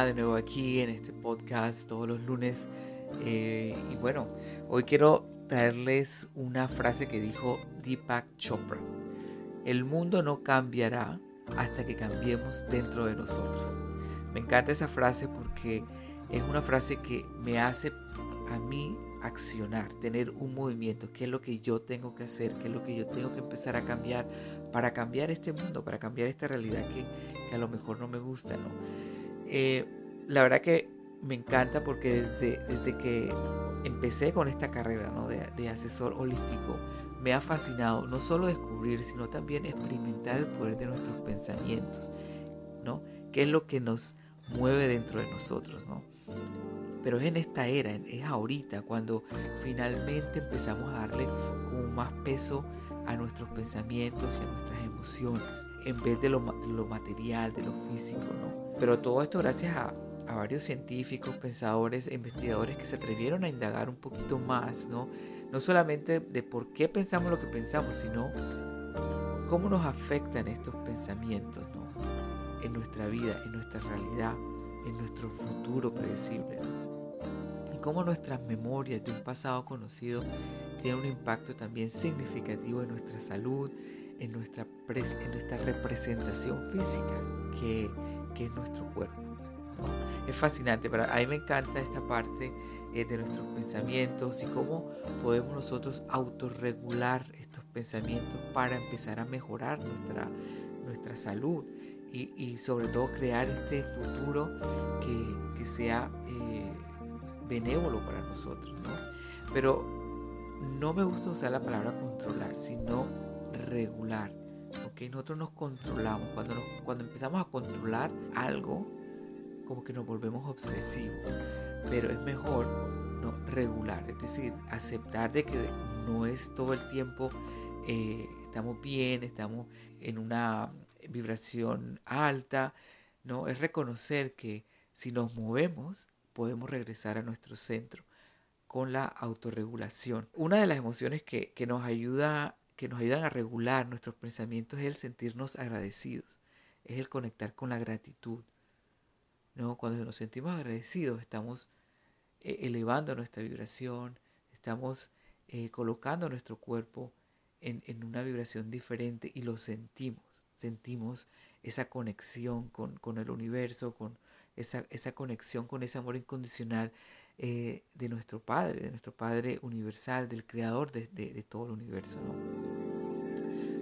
De nuevo aquí en este podcast todos los lunes. Eh, y bueno, hoy quiero traerles una frase que dijo Deepak Chopra. El mundo no cambiará hasta que cambiemos dentro de nosotros. Me encanta esa frase porque es una frase que me hace a mí accionar, tener un movimiento, qué es lo que yo tengo que hacer, qué es lo que yo tengo que empezar a cambiar para cambiar este mundo, para cambiar esta realidad que, a lo mejor no me gusta, ¿no? Eh, la verdad que me encanta porque desde, desde que empecé con esta carrera ¿no? de, de asesor holístico, me ha fascinado no solo descubrir, sino también experimentar el poder de nuestros pensamientos, ¿no? ¿Qué es lo que nos mueve dentro de nosotros, ¿no? Pero es en esta era, es ahorita cuando finalmente empezamos a darle como más peso a nuestros pensamientos y a nuestras emociones, en vez de lo, lo material, de lo físico, ¿no? Pero todo esto gracias a, a varios científicos, pensadores e investigadores que se atrevieron a indagar un poquito más, ¿no? No solamente de por qué pensamos lo que pensamos, sino cómo nos afectan estos pensamientos, ¿no? En nuestra vida, en nuestra realidad, en nuestro futuro predecible, ¿no? cómo nuestras memorias de un pasado conocido tienen un impacto también significativo en nuestra salud, en nuestra, en nuestra representación física, que, es nuestro cuerpo. Es fascinante, pero a mí me encanta esta parte eh, de nuestros pensamientos y cómo podemos nosotros autorregular estos pensamientos para empezar a mejorar nuestra, nuestra salud y, y sobre todo crear este futuro que, que sea... Eh, benévolo para nosotros, ¿no? Pero no me gusta usar la palabra controlar, sino regular. ¿Ok? Nosotros nos controlamos. Cuando, cuando empezamos a controlar algo, como que nos volvemos obsesivos. Pero es mejor no regular, es decir, aceptar de que no es todo el tiempo eh, estamos bien, estamos en una vibración alta, no es reconocer que si nos movemos podemos regresar a nuestro centro con la autorregulación. Una de las emociones que, nos ayuda, que nos ayudan a regular nuestros pensamientos es el sentirnos agradecidos, es el conectar con la gratitud. ¿no? Cuando nos sentimos agradecidos, estamos eh, elevando nuestra vibración, estamos eh, colocando nuestro cuerpo en, una vibración diferente y lo sentimos. Sentimos esa conexión con, con el universo, con, esa, conexión con ese amor incondicional eh, de nuestro Padre, de nuestro Padre universal, del Creador de, todo el universo.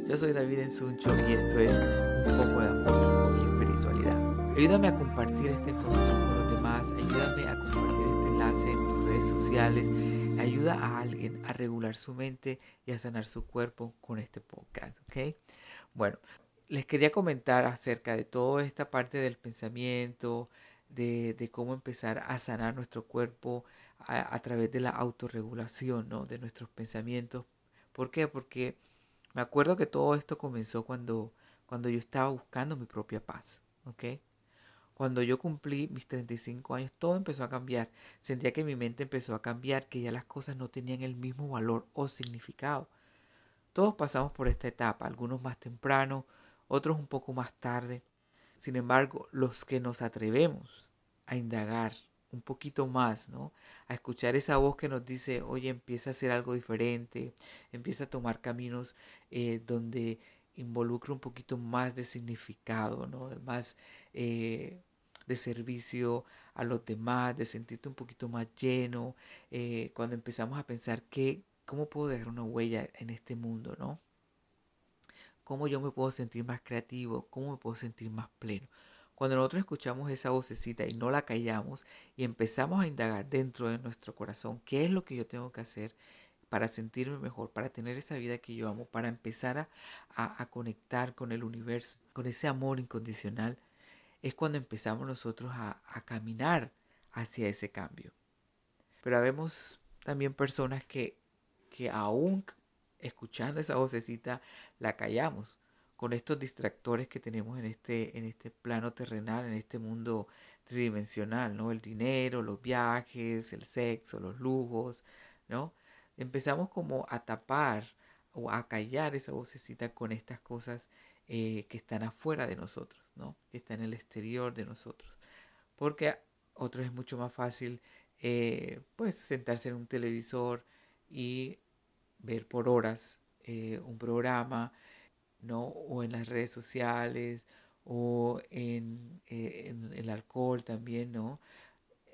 Yo soy David Ensuncho y esto es un poco de amor y espiritualidad. Ayúdame a compartir esta información con los demás, ayúdame a compartir este enlace en tus redes sociales, ayuda a alguien a regular su mente y a sanar su cuerpo con este podcast, ¿ok? Bueno, les quería comentar acerca de toda esta parte del pensamiento, de, cómo empezar a sanar nuestro cuerpo a, través de la autorregulación ¿no? de nuestros pensamientos. ¿Por qué? Porque me acuerdo que todo esto comenzó cuando, cuando yo estaba buscando mi propia paz. ¿ok? Cuando yo cumplí mis 35 años, todo empezó a cambiar. Sentía que mi mente empezó a cambiar, que ya las cosas no tenían el mismo valor o significado. Todos pasamos por esta etapa, algunos más temprano, otros un poco más tarde. Sin embargo, los que nos atrevemos a indagar un poquito más, ¿no? A escuchar esa voz que nos dice, oye, empieza a hacer algo diferente, empieza a tomar caminos eh, donde involucra un poquito más de significado, ¿no? Más eh, de servicio a los demás, de sentirte un poquito más lleno, eh, cuando empezamos a pensar que, ¿cómo puedo dejar una huella en este mundo, ¿no? cómo yo me puedo sentir más creativo, cómo me puedo sentir más pleno. Cuando nosotros escuchamos esa vocecita y no la callamos y empezamos a indagar dentro de nuestro corazón qué es lo que yo tengo que hacer para sentirme mejor, para tener esa vida que yo amo, para empezar a, conectar con el universo, con ese amor incondicional, es cuando empezamos nosotros a, a caminar hacia ese cambio. Pero habemos también personas que, que aún escuchando esa vocecita, la callamos con estos distractores que tenemos en este, en este plano terrenal, en este mundo tridimensional, ¿no? El dinero, los viajes, el sexo, los lujos, ¿no? Empezamos como a tapar o a callar esa vocecita con estas cosas eh, que están afuera de nosotros, ¿no? Que están en el exterior de nosotros. porque a otros es mucho más fácil eh, pues sentarse en un televisor y ver por horas eh, un programa, ¿no? O en las redes sociales, o en, eh, el alcohol también, ¿no?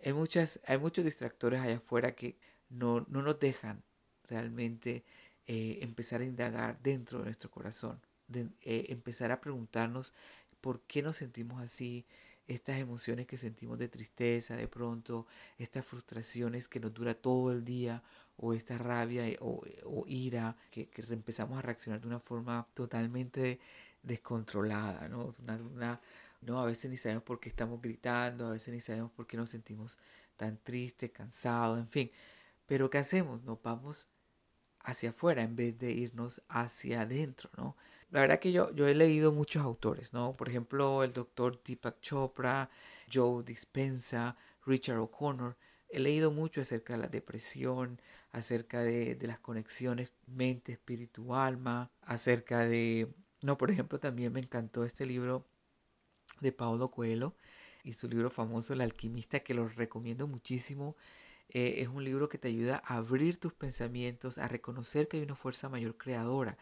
Hay, muchas, hay muchos distractores allá afuera que no, no nos dejan realmente empezar a indagar dentro de nuestro corazón, de, empezar a preguntarnos por qué nos sentimos así, estas emociones que sentimos de tristeza de pronto, estas frustraciones que nos dura todo el día, o esta rabia o, ira, que, empezamos a reaccionar de una forma totalmente descontrolada, ¿no? ¿no? A veces ni sabemos por qué estamos gritando, a veces ni sabemos por qué nos sentimos tan tristes, cansados, en fin. Pero ¿qué hacemos? Nos vamos hacia afuera en vez de irnos hacia adentro, ¿no? La verdad que yo, yo he leído muchos autores, ¿no? Por ejemplo, el doctor Deepak Chopra, Joe Dispensa, Richard O'Connor. He leído mucho acerca de la depresión, acerca de, las conexiones mente, espíritu, alma, acerca de... No, por ejemplo, también me encantó este libro de Paulo Coelho y su libro famoso El alquimista, que lo recomiendo muchísimo. Eh, es un libro que te ayuda a abrir tus pensamientos, a reconocer que hay una fuerza mayor creadora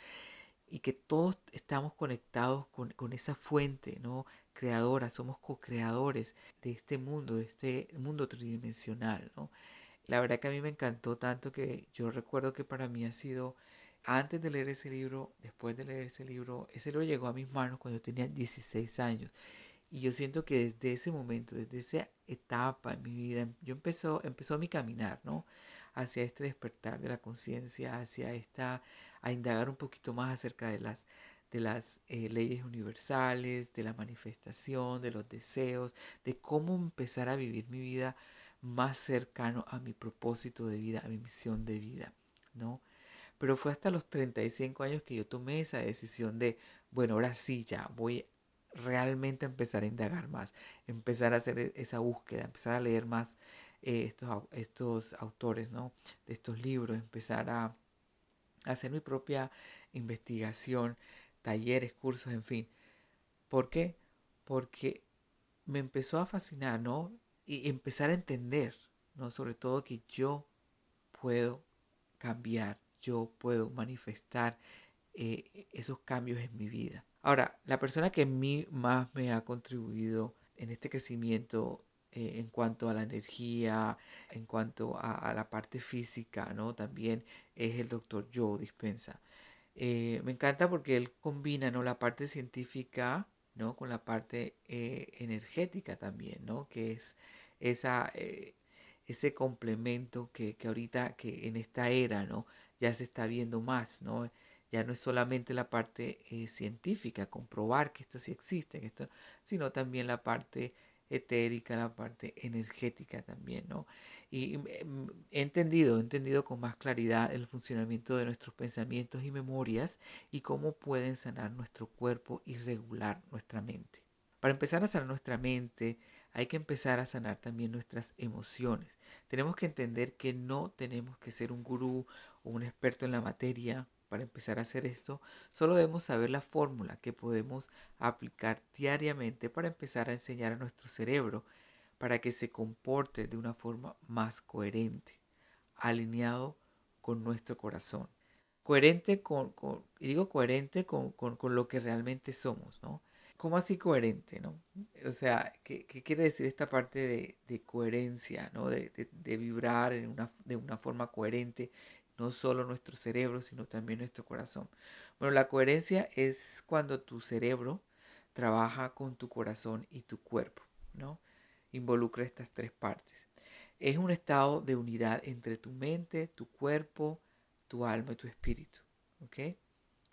y que todos estamos conectados con, esa fuente, ¿no? Creadora, somos co-creadores de este mundo, de este mundo tridimensional, ¿no? La verdad que a mí me encantó tanto que yo recuerdo que para mí ha sido, antes de leer ese libro, después de leer ese libro, ese libro llegó a mis manos cuando yo tenía 16 años. Y yo siento que desde ese momento, desde esa etapa en mi vida, yo empezó, empezó mi caminar, ¿no? Hacia este despertar de la conciencia, hacia esta a indagar un poquito más acerca de las, de las eh, leyes universales, de la manifestación, de los deseos, de cómo empezar a vivir mi vida más cercano a mi propósito de vida, a mi misión de vida, ¿no? Pero fue hasta los 35 años que yo tomé esa decisión de, bueno, ahora sí, ya voy realmente a empezar a indagar más, empezar a hacer e-, esa búsqueda, empezar a leer más eh, estos, estos autores, ¿no? De estos libros, empezar a, hacer mi propia investigación, talleres, cursos, en fin. ¿Por qué? Porque me empezó a fascinar, ¿no? Y empezar a entender, ¿no? Sobre todo que yo puedo cambiar, yo puedo manifestar eh, esos cambios en mi vida. Ahora, la persona que a mí más me ha contribuido en este crecimiento eh, en cuanto a la energía, en cuanto a, la parte física, ¿no? También es el doctor Joe Dispensa. Eh, me encanta porque él combina, ¿no? La parte científica, ¿no? Con la parte eh, energética también, ¿no? Que es esa, ese complemento que, que, ahorita, que en esta era, ¿no? Ya se está viendo más, ¿no? Ya no es solamente la parte científica, comprobar que esto sí existe, esto, sino también la parte etérica, la parte energética también, ¿no? Y mm, he entendido, he entendido con más claridad el funcionamiento de nuestros pensamientos y memorias y cómo pueden sanar nuestro cuerpo y regular nuestra mente. Para empezar a sanar nuestra mente, hay que empezar a sanar también nuestras emociones. Tenemos que entender que no tenemos que ser un gurú o un experto en la materia para empezar a hacer esto, solo debemos saber la fórmula que podemos aplicar diariamente para empezar a enseñar a nuestro cerebro para que se comporte de una forma más coherente, alineado con nuestro corazón. Coherente con, y digo coherente con, lo que realmente somos, ¿no? ¿Cómo así coherente, no? O sea, ¿qué, quiere decir esta parte de, coherencia, ¿no? De, vibrar en una, de una forma coherente no solo nuestro cerebro, sino también nuestro corazón. Bueno, la coherencia es cuando tu cerebro trabaja con tu corazón y tu cuerpo, ¿no? Involucra estas tres partes. Es un estado de unidad entre tu mente, tu cuerpo, tu alma y tu espíritu.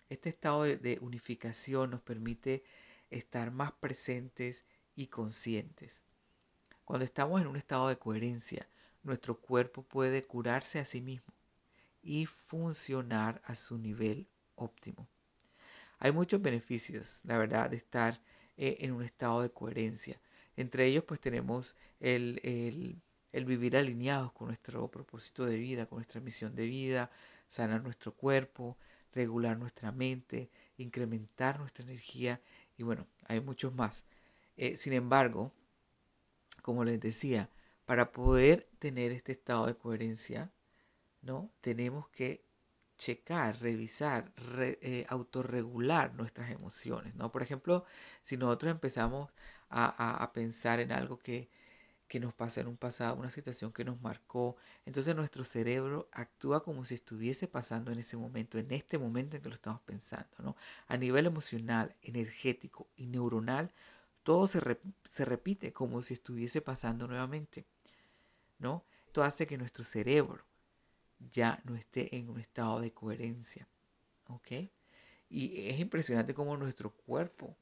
Este estado de, de unificación nos permite estar más presentes y conscientes. Cuando estamos en un estado de coherencia, nuestro cuerpo puede curarse a sí mismo y funcionar a su nivel óptimo. Hay muchos beneficios, la verdad, de estar eh, en un estado de coherencia. Entre ellos, pues tenemos el, el, vivir alineados con nuestro propósito de vida, con nuestra misión de vida, sanar nuestro cuerpo, regular nuestra mente, incrementar nuestra energía y bueno, hay muchos más. Eh, sin embargo, como les decía, para poder tener este estado de coherencia, ¿no? Tenemos que checar, revisar, eh, autorregular nuestras emociones, ¿no? Por ejemplo, si nosotros empezamos a, pensar en algo que, que, nos pasó en un pasado, una situación que nos marcó, entonces nuestro cerebro actúa como si estuviese pasando en ese momento, en este momento en que lo estamos pensando, ¿no? A nivel emocional, energético y neuronal, todo se, se repite como si estuviese pasando nuevamente, ¿no? Esto hace que nuestro cerebro ya no esté en un estado de coherencia. ¿Ok? Y es impresionante cómo nuestro cuerpo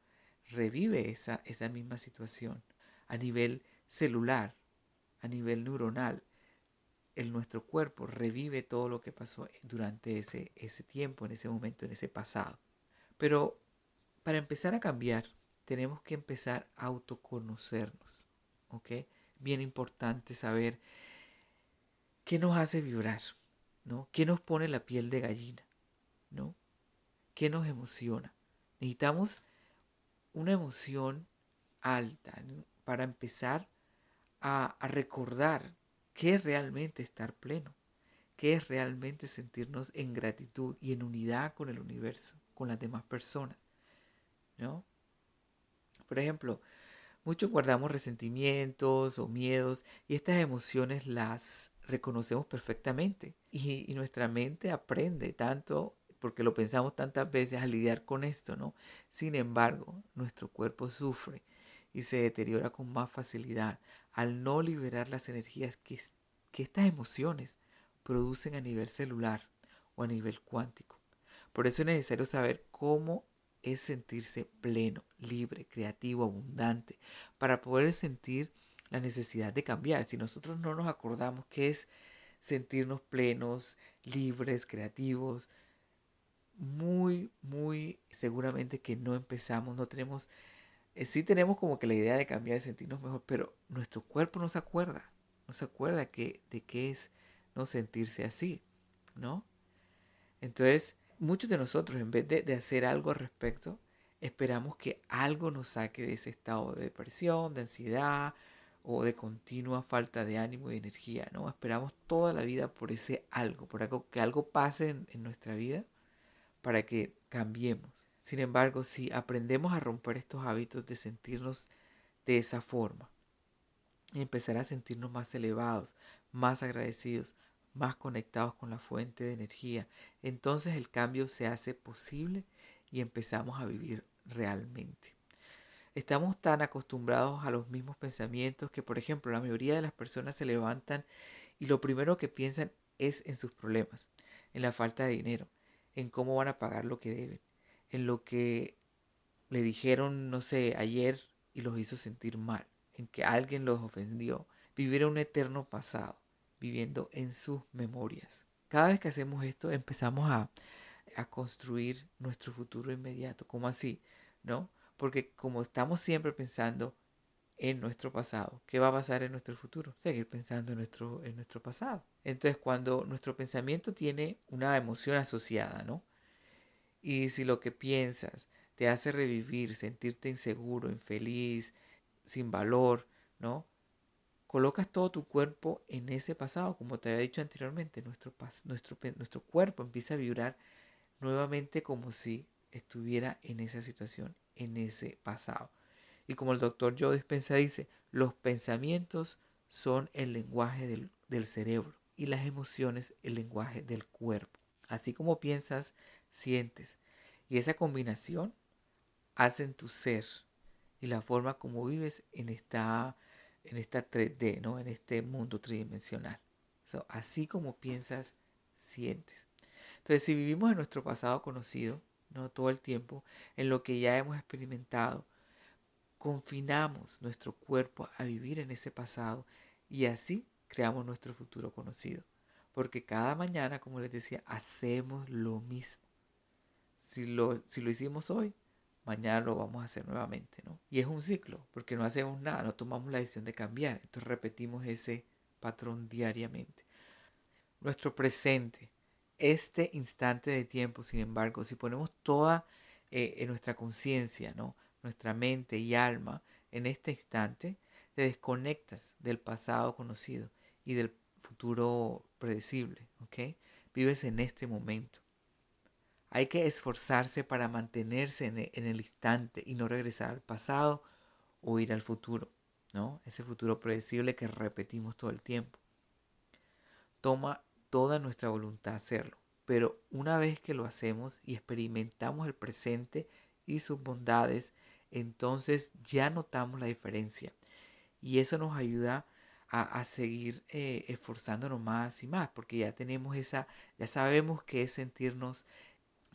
revive esa, esa misma situación a nivel celular, a nivel neuronal. El, nuestro cuerpo revive todo lo que pasó durante ese, ese tiempo, en ese momento, en ese pasado. Pero para empezar a cambiar, tenemos que empezar a autoconocernos. ¿Ok? Bien importante saber qué nos hace vibrar. ¿no? ¿Qué nos pone la piel de gallina? ¿No? ¿Qué nos emociona? Necesitamos una emoción alta para empezar a, recordar qué es realmente estar pleno, qué es realmente sentirnos en gratitud y en unidad con el universo, con las demás personas, ¿no? Por ejemplo, muchos guardamos resentimientos o miedos y estas emociones las reconocemos perfectamente y, nuestra mente aprende tanto porque lo pensamos tantas veces a lidiar con esto, ¿no? Sin embargo, nuestro cuerpo sufre y se deteriora con más facilidad al no liberar las energías que, que estas emociones producen a nivel celular o a nivel cuántico. Por eso es necesario saber cómo es sentirse pleno, libre, creativo, abundante, para poder sentir la necesidad de cambiar. Si nosotros no nos acordamos qué es sentirnos plenos, libres, creativos, muy, muy seguramente que no empezamos, no tenemos, eh, sí tenemos como que la idea de cambiar, de sentirnos mejor, pero nuestro cuerpo no se acuerda, no se acuerda que, de qué es no sentirse así, ¿no? Entonces, muchos de nosotros, en vez de, de hacer algo al respecto, esperamos que algo nos saque de ese estado de depresión, de ansiedad, o de continua falta de ánimo y energía, ¿no? Esperamos toda la vida por ese algo, por algo que algo pase en, en nuestra vida para que cambiemos. Sin embargo, si aprendemos a romper estos hábitos de sentirnos de esa forma y empezar a sentirnos más elevados, más agradecidos, más conectados con la fuente de energía, entonces el cambio se hace posible y empezamos a vivir realmente. Estamos tan acostumbrados a los mismos pensamientos que, por ejemplo, la mayoría de las personas se levantan y lo primero que piensan es en sus problemas, en la falta de dinero, en cómo van a pagar lo que deben, en lo que le dijeron, no sé, ayer y los hizo sentir mal, en que alguien los ofendió, vivir un eterno pasado, viviendo en sus memorias. Cada vez que hacemos esto empezamos a, a construir nuestro futuro inmediato. ¿Cómo así? ¿No? Porque como estamos siempre pensando en nuestro pasado, ¿qué va a pasar en nuestro futuro? Seguir pensando en nuestro, en nuestro pasado. Entonces, cuando nuestro pensamiento tiene una emoción asociada, ¿no? Y si lo que piensas te hace revivir, sentirte inseguro, infeliz, sin valor, ¿no? Colocas todo tu cuerpo en ese pasado, como te había dicho anteriormente, nuestro, nuestro, nuestro cuerpo empieza a vibrar nuevamente como si estuviera en esa situación en ese pasado. Y como el doctor Joe Dispensa dice, los pensamientos son el lenguaje del, del cerebro y las emociones el lenguaje del cuerpo. Así como piensas, sientes. Y esa combinación hacen tu ser y la forma como vives en esta, en esta 3D, ¿no? en este mundo tridimensional. así como piensas, sientes. Entonces, si vivimos en nuestro pasado conocido, no todo el tiempo, en lo que ya hemos experimentado. Confinamos nuestro cuerpo a vivir en ese pasado y así creamos nuestro futuro conocido. Porque cada mañana, como les decía, hacemos lo mismo. Si lo, si lo hicimos hoy, mañana lo vamos a hacer nuevamente, ¿no? Y es un ciclo, porque no hacemos nada, no tomamos la decisión de cambiar. Entonces repetimos ese patrón diariamente. Nuestro presente este instante de tiempo, sin embargo, si ponemos toda eh, nuestra conciencia, ¿no? Nuestra mente y alma en este instante, te desconectas del pasado conocido y del futuro predecible, ¿ok? Vives en este momento. Hay que esforzarse para mantenerse en el, instante y no regresar al pasado o ir al futuro, ¿no? Ese futuro predecible que repetimos todo el tiempo. Toma toda nuestra voluntad hacerlo, pero una vez que lo hacemos y experimentamos el presente y sus bondades, entonces ya notamos la diferencia. Y eso nos ayuda a, seguir eh, esforzándonos más y más, porque ya tenemos esa, ya sabemos que es sentirnos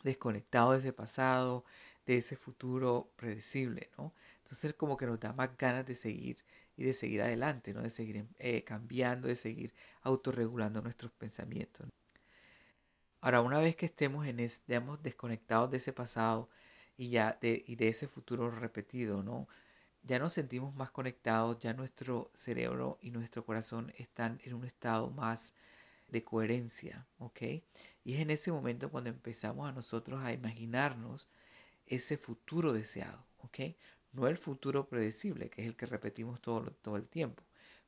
desconectados de ese pasado, de ese futuro predecible, ¿no? Entonces como que nos da más ganas de seguir y de seguir adelante, ¿no? De seguir eh, cambiando, de seguir autorregulando nuestros pensamientos. Ahora, una vez que estemos en digamos, desconectados de ese pasado y ya de, y de ese futuro repetido, ¿no? Ya nos sentimos más conectados, ya nuestro cerebro y nuestro corazón están en un estado más de coherencia. Y es en ese momento cuando empezamos a nosotros a imaginarnos ese futuro deseado. No el futuro predecible, que es el que repetimos todo, todo el tiempo,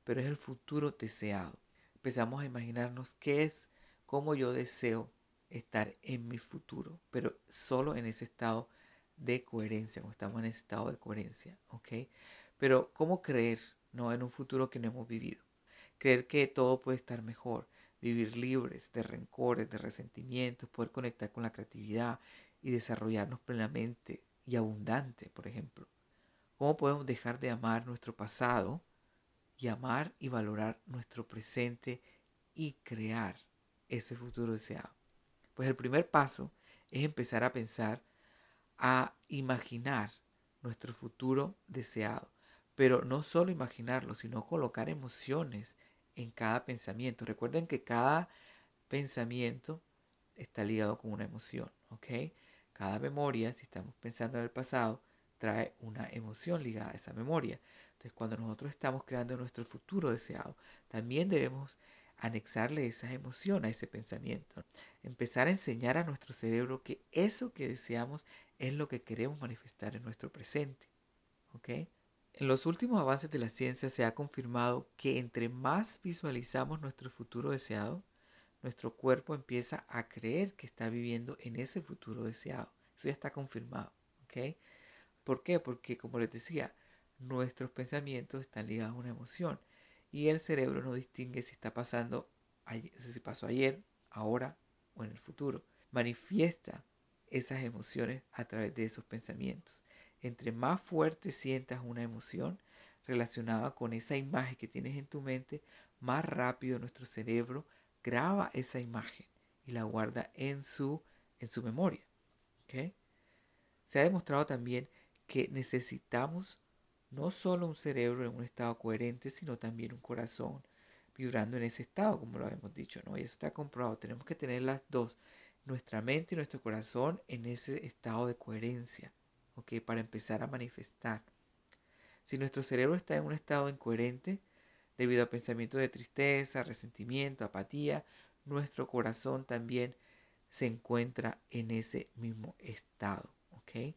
pero es el futuro deseado. Empezamos a imaginarnos qué es, cómo yo deseo estar en mi futuro, pero solo en ese estado de coherencia, cuando estamos en estado de coherencia, ¿ok? Pero ¿cómo creer, no, en un futuro que no hemos vivido? Creer que todo puede estar mejor, vivir libres de rencores, de resentimientos, poder conectar con la creatividad y desarrollarnos plenamente y abundante, por ejemplo. ¿Cómo podemos dejar de amar nuestro pasado y amar y valorar nuestro presente y crear ese futuro deseado? Pues el primer paso es empezar a pensar a imaginar nuestro futuro deseado. Pero no solo imaginarlo, sino colocar emociones en cada pensamiento. Recuerden que cada pensamiento está ligado con una emoción, ¿ok? Cada memoria, si estamos pensando en el pasado, trae una emoción ligada a esa memoria. Entonces, cuando nosotros estamos creando nuestro futuro deseado, también debemos anexarle esa emoción a ese pensamiento. Empezar a enseñar a nuestro cerebro que eso que deseamos es lo que queremos manifestar en nuestro presente. ¿Ok? En los últimos avances de la ciencia se ha confirmado que entre más visualizamos nuestro futuro deseado, nuestro cuerpo empieza a creer que está viviendo en ese futuro deseado. Eso ya está confirmado. ¿ok? ¿Por qué? Porque, como les decía, nuestros pensamientos están ligados a una emoción y el cerebro no distingue si está pasando, si pasó ayer, ahora o en el futuro. Manifiesta esas emociones a través de esos pensamientos. Entre más fuerte sientas una emoción relacionada con esa imagen que tienes en tu mente, más rápido nuestro cerebro graba esa imagen y la guarda en su, en su memoria. Se ha demostrado también que necesitamos no solo un cerebro en un estado coherente, sino también un corazón vibrando en ese estado, como lo hemos dicho, ¿no? Y eso está comprobado. Tenemos que tener las dos, nuestra mente y nuestro corazón en ese estado de coherencia, ¿ok? Para empezar a manifestar. Si nuestro cerebro está en un estado incoherente, debido a pensamientos de tristeza, resentimiento, apatía, nuestro corazón también se encuentra en ese mismo estado, ¿ok?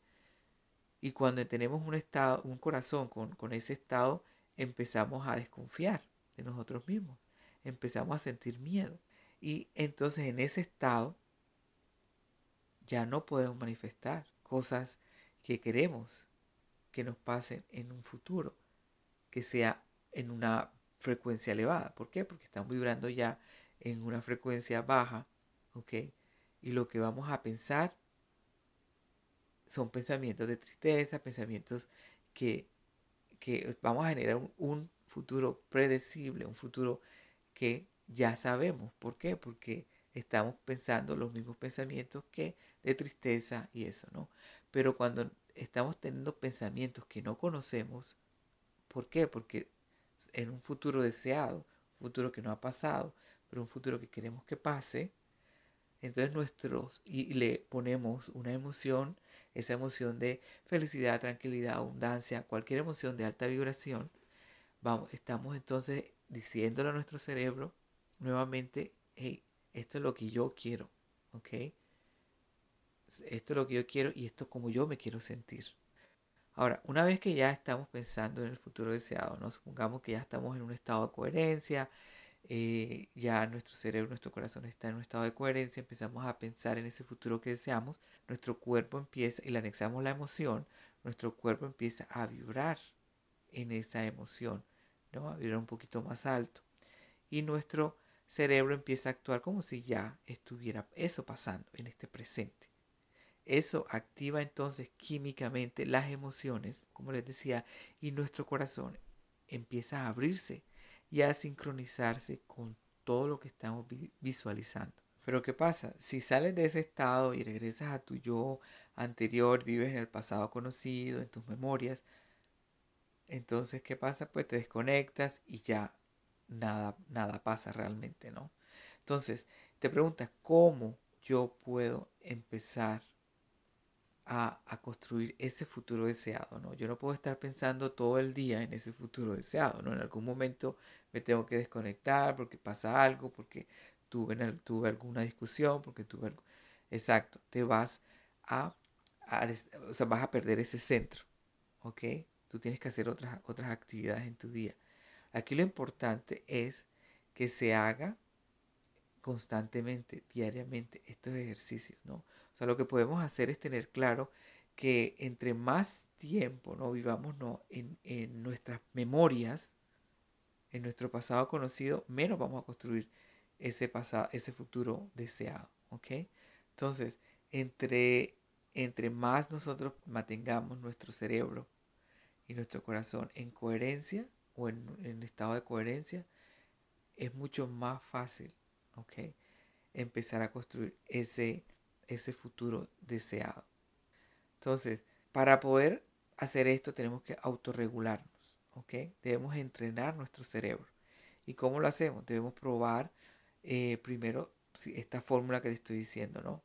Y cuando tenemos un estado, un corazón con, con ese estado, empezamos a desconfiar de nosotros mismos. Empezamos a sentir miedo. Y entonces en ese estado ya no podemos manifestar cosas que queremos que nos pasen en un futuro, que sea en una frecuencia elevada. ¿Por qué? Porque estamos vibrando ya en una frecuencia baja, ¿ok? Y lo que vamos a pensar son pensamientos de tristeza, pensamientos que, vamos a generar un, futuro predecible, un futuro que ya sabemos. ¿Por qué? Porque estamos pensando los mismos pensamientos que de tristeza y eso, ¿no? Pero cuando estamos teniendo pensamientos que no conocemos, ¿por qué? Porque en un futuro deseado, un futuro que no ha pasado, pero un futuro que queremos que pase, entonces nuestros, y le ponemos una emoción esa emoción de felicidad, tranquilidad, abundancia, cualquier emoción de alta vibración, vamos, estamos entonces diciéndole a nuestro cerebro nuevamente, hey, esto es lo que yo quiero, ¿ok? Esto es lo que yo quiero y esto es como yo me quiero sentir. Ahora, una vez que ya estamos pensando en el futuro deseado, ¿no? supongamos que ya estamos en un estado de coherencia, eh, ya nuestro cerebro, nuestro corazón está en un estado de coherencia, empezamos a pensar en ese futuro que deseamos, nuestro cuerpo empieza, y le anexamos la emoción, nuestro cuerpo empieza a vibrar en esa emoción, ¿no? a vibrar un poquito más alto. Y nuestro cerebro empieza a actuar como si ya estuviera eso pasando en este presente. Eso activa entonces químicamente las emociones, como les decía, y nuestro corazón empieza a abrirse y a sincronizarse con todo lo que estamos visualizando. Pero ¿qué pasa? Si sales de ese estado y regresas a tu yo anterior, vives en el pasado conocido, en tus memorias, entonces ¿qué pasa? Pues te desconectas y ya nada, nada pasa realmente, ¿no? Entonces, te preguntas, ¿cómo yo puedo empezar a, construir ese futuro deseado, ¿no? Yo no puedo estar pensando todo el día en ese futuro deseado, ¿no? En algún momento me tengo que desconectar porque pasa algo, porque tuve, tuve alguna discusión, porque tuve algo... Exacto, te vas a, o sea, vas a perder ese centro, ¿ok? Tú tienes que hacer otras, otras actividades en tu día. Aquí lo importante es que se haga constantemente, diariamente, estos ejercicios, ¿no? Sea, lo que podemos hacer es tener claro que entre más tiempo no vivamos ¿no? En, en, nuestras memorias, en nuestro pasado conocido, menos vamos a construir ese, pasado, ese futuro deseado. ¿ok? Entonces, entre, entre más nosotros mantengamos nuestro cerebro y nuestro corazón en coherencia o en, en estado de coherencia, es mucho más fácil ¿ok? empezar a construir ese ese futuro deseado. Entonces, para poder hacer esto tenemos que autorregularnos, ¿ok? Debemos entrenar nuestro cerebro. ¿Y cómo lo hacemos? Debemos probar eh, primero esta fórmula que te estoy diciendo, ¿no?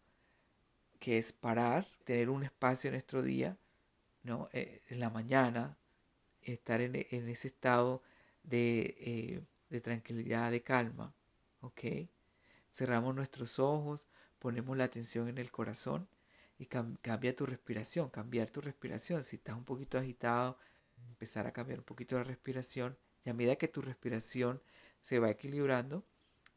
Que es parar, tener un espacio en nuestro día, ¿no? Eh, en la mañana, estar en, ese estado de, eh, de tranquilidad, de calma, ¿ok? Cerramos nuestros ojos, ponemos la atención en el corazón y cambia tu respiración, cambiar tu respiración. Si estás un poquito agitado, empezar a cambiar un poquito la respiración y a medida que tu respiración se va equilibrando,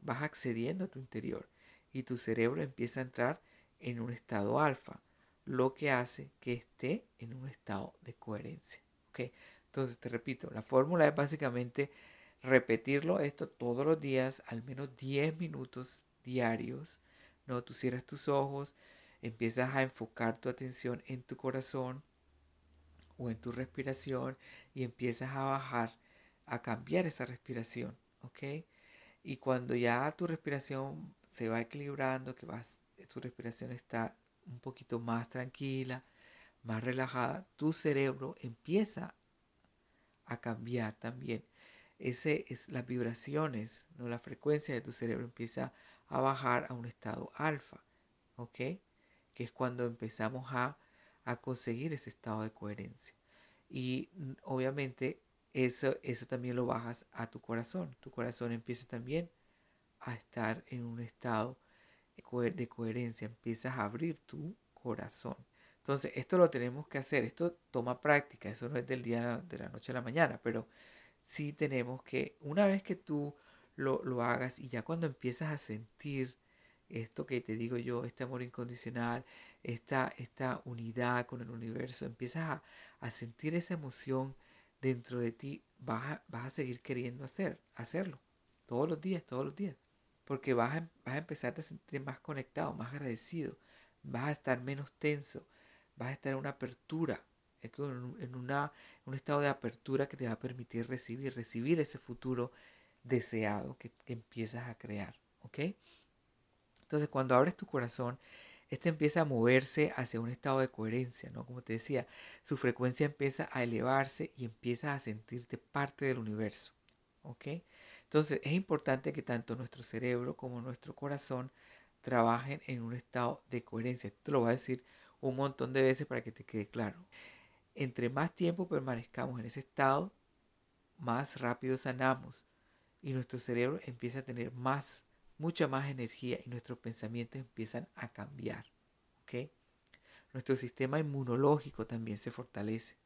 vas accediendo a tu interior y tu cerebro empieza a entrar en un estado alfa, lo que hace que esté en un estado de coherencia. ¿okay? Entonces, te repito, la fórmula es básicamente repetirlo esto todos los días, al menos 10 minutos diarios, no, tú cierras tus ojos, empiezas a enfocar tu atención en tu corazón o en tu respiración y empiezas a bajar, a cambiar esa respiración, ¿ok? Y cuando ya tu respiración se va equilibrando, que vas, tu respiración está un poquito más tranquila, más relajada, tu cerebro empieza a cambiar también. Ese es las vibraciones, ¿no? la frecuencia de tu cerebro empieza a bajar a un estado alfa, ¿ok? Que es cuando empezamos a, a conseguir ese estado de coherencia. Y mm, obviamente eso, eso también lo bajas a tu corazón. Tu corazón empieza también a estar en un estado de coherencia. Empiezas a abrir tu corazón. Entonces, esto lo tenemos que hacer. Esto toma práctica. Eso no es del día de la noche a la mañana. Pero sí tenemos que, una vez que tú lo, hagas y ya cuando empiezas a sentir esto que te digo yo, este amor incondicional, esta, esta unidad con el universo, empiezas a, sentir esa emoción dentro de ti, vas a, vas a seguir queriendo hacer, hacerlo todos los días, todos los días, porque vas a, vas a empezar a sentirte más conectado, más agradecido, vas a estar menos tenso, vas a estar en una apertura, en, una, un estado de apertura que te va a permitir recibir, recibir ese futuro deseado que, empiezas a crear. ¿Ok? Entonces, cuando abres tu corazón, este empieza a moverse hacia un estado de coherencia, ¿no? Como te decía, su frecuencia empieza a elevarse y empiezas a sentirte parte del universo. ¿Ok? Entonces, es importante que tanto nuestro cerebro como nuestro corazón trabajen en un estado de coherencia. Esto lo voy a decir un montón de veces para que te quede claro. Entre más tiempo permanezcamos en ese estado, más rápido sanamos, y nuestro cerebro empieza a tener más, mucha más energía y nuestros pensamientos empiezan a cambiar. Nuestro sistema inmunológico también se fortalece.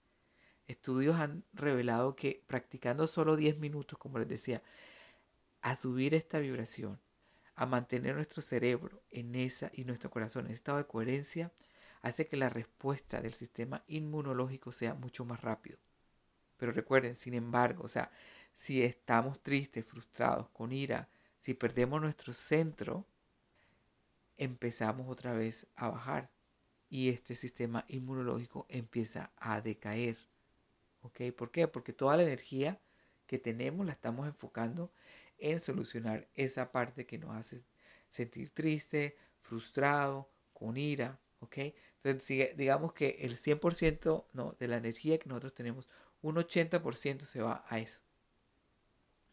Estudios han revelado que practicando solo 10 minutos, como les decía, a subir esta vibración, a mantener nuestro cerebro en esa y nuestro corazón en estado de coherencia, hace que la respuesta del sistema inmunológico sea mucho más rápido. Pero recuerden, sin embargo, o sea, si estamos tristes, frustrados, con ira, si perdemos nuestro centro, empezamos otra vez a bajar y este sistema inmunológico empieza a decaer. ¿Ok? ¿Por qué? Porque toda la energía que tenemos la estamos enfocando en solucionar esa parte que nos hace sentir triste, frustrado, con ira. ¿Ok? Entonces, digamos que el 100% ¿no? de la energía que nosotros tenemos, un 80% se va a eso.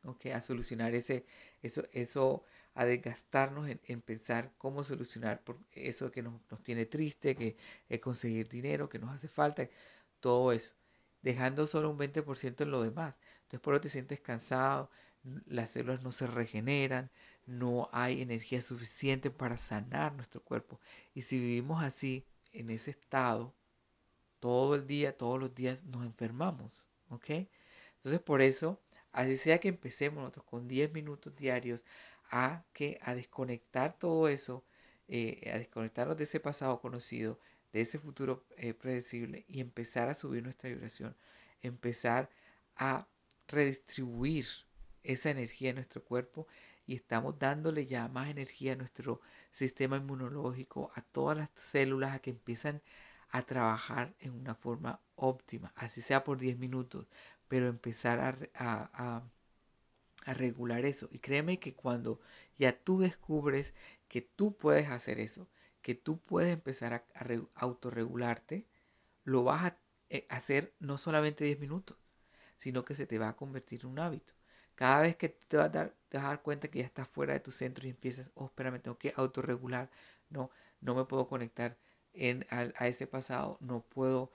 ¿Ok? A solucionar ese, eso, eso a desgastarnos en, pensar cómo solucionar por eso que nos, tiene triste, que es conseguir dinero, que nos hace falta, todo eso, dejando solo un 20% en lo demás. Entonces por eso te sientes cansado, las células no se regeneran, no hay energía suficiente para sanar nuestro cuerpo. Y si vivimos así, en ese estado, todo el día, todos los días, nos enfermamos. ¿Ok? Entonces por eso, así sea que empecemos nosotros con 10 minutos diarios a que a desconectar todo eso, eh, a desconectarnos de ese pasado conocido, de ese futuro eh, predecible y empezar a subir nuestra vibración, empezar a redistribuir esa energía en nuestro cuerpo y estamos dándole ya más energía a nuestro sistema inmunológico, a todas las células a que empiezan a trabajar en una forma óptima, así sea por 10 minutos, pero empezar a a regular eso. Y créeme que cuando ya tú descubres que tú puedes hacer eso, que tú puedes empezar a, autorregularte, lo vas a eh, hacer no solamente 10 minutos, sino que se te va a convertir en un hábito. Cada vez que te vas a dar, te vas a dar cuenta que ya estás fuera de tu centro y empiezas, oh, espérame, tengo que autorregular, no, no me puedo conectar en, a, ese pasado, no puedo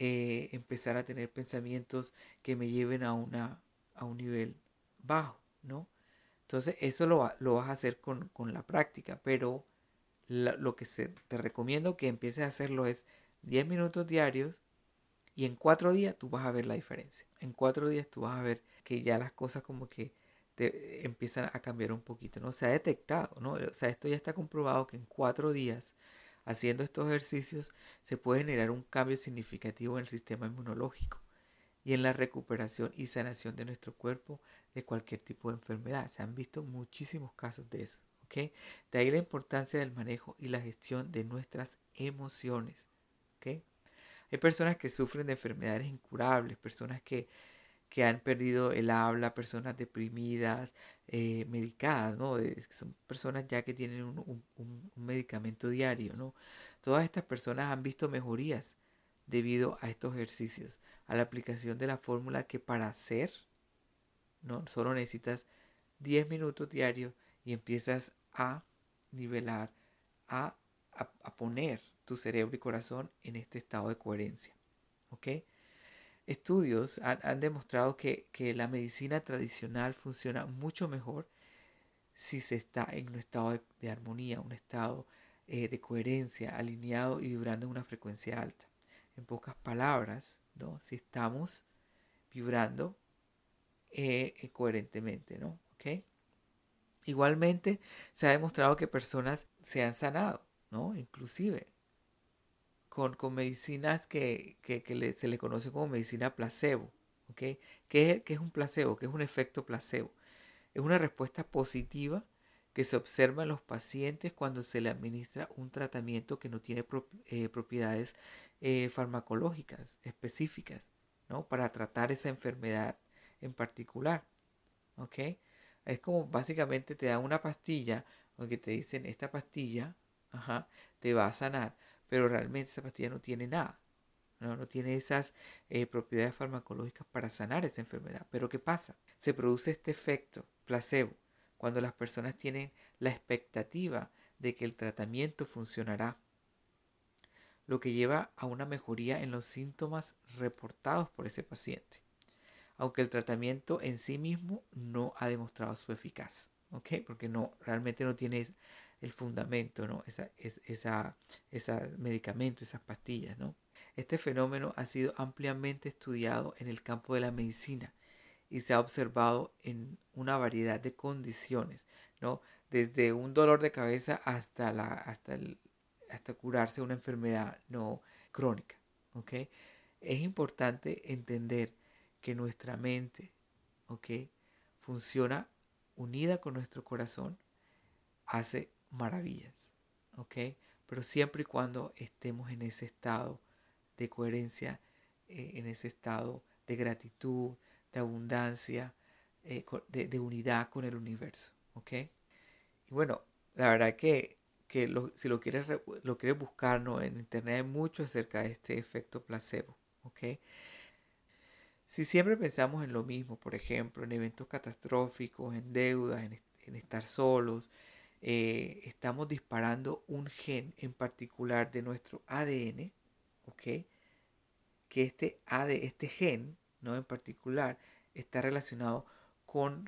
eh, empezar a tener pensamientos que me lleven a, una, a un nivel bajo, ¿no? Entonces eso lo, lo vas a hacer con, la práctica, pero lo que te recomiendo que empieces a hacerlo es 10 minutos diarios y en cuatro días tú vas a ver la diferencia. En cuatro días tú vas a ver que ya las cosas como que te empiezan a cambiar un poquito, ¿no? Se ha detectado, ¿no? O sea, esto ya está comprobado que en cuatro días haciendo estos ejercicios se puede generar un cambio significativo en el sistema inmunológico y en la recuperación y sanación de nuestro cuerpo de cualquier tipo de enfermedad. Se han visto muchísimos casos de eso. De ahí la importancia del manejo y la gestión de nuestras emociones. Hay personas que sufren de enfermedades incurables, personas que, han perdido el habla, personas deprimidas, eh, medicadas, ¿no? son personas ya que tienen un, medicamento diario, ¿no? Todas estas personas han visto mejorías debido a estos ejercicios, a la aplicación de la fórmula que para hacer, no solo necesitas 10 minutos diarios y empiezas a nivelar, a, a, poner tu cerebro y corazón en este estado de coherencia. ¿Ok? Estudios han, demostrado que, la medicina tradicional funciona mucho mejor si se está en un estado de, armonía, un estado eh, de coherencia, alineado y vibrando en una frecuencia alta en pocas palabras, ¿no? Si estamos vibrando eh, eh, coherentemente, ¿no? ¿Ok? Igualmente se ha demostrado que personas se han sanado, ¿no? Inclusive con, medicinas que, se le conoce como medicina placebo, ¿ok? ¿Qué es, es un placebo? ¿Qué es un efecto placebo? Es una respuesta positiva que se observa en los pacientes cuando se le administra un tratamiento que no tiene eh, propiedades eh, farmacológicas específicas, ¿no? Para tratar esa enfermedad en particular. Es como básicamente te dan una pastilla, aunque te dicen esta pastilla, te va a sanar, pero realmente esa pastilla no tiene nada, no, no tiene esas eh, propiedades farmacológicas para sanar esa enfermedad. Pero ¿qué pasa? Se produce este efecto placebo cuando las personas tienen la expectativa de que el tratamiento funcionará lo que lleva a una mejoría en los síntomas reportados por ese paciente, aunque el tratamiento en sí mismo no ha demostrado su eficacia, ¿ok? Porque no, realmente no tiene el fundamento, ¿no? Esa, esa, esa medicamento, esas pastillas, ¿no? Este fenómeno ha sido ampliamente estudiado en el campo de la medicina y se ha observado en una variedad de condiciones, ¿no? Desde un dolor de cabeza hasta, la, hasta, el, hasta curarse una enfermedad no crónica, ¿ok? Es importante entender que nuestra mente, ¿ok? Funciona unida con nuestro corazón, hace maravillas, ¿ok? Pero siempre y cuando estemos en ese estado de coherencia, eh, en ese estado de gratitud, de abundancia, eh, de, unidad con el universo, ¿ok? Y bueno, la verdad que, que si lo quieres, lo quieres buscar en internet hay mucho acerca de este efecto placebo, ¿ok? Si siempre pensamos en lo mismo, por ejemplo, en eventos catastróficos, en deudas, en, estar solos, eh, estamos disparando un gen en particular de nuestro ADN, ¿ok? Que este, AD, este gen, ¿no? En particular, está relacionado con,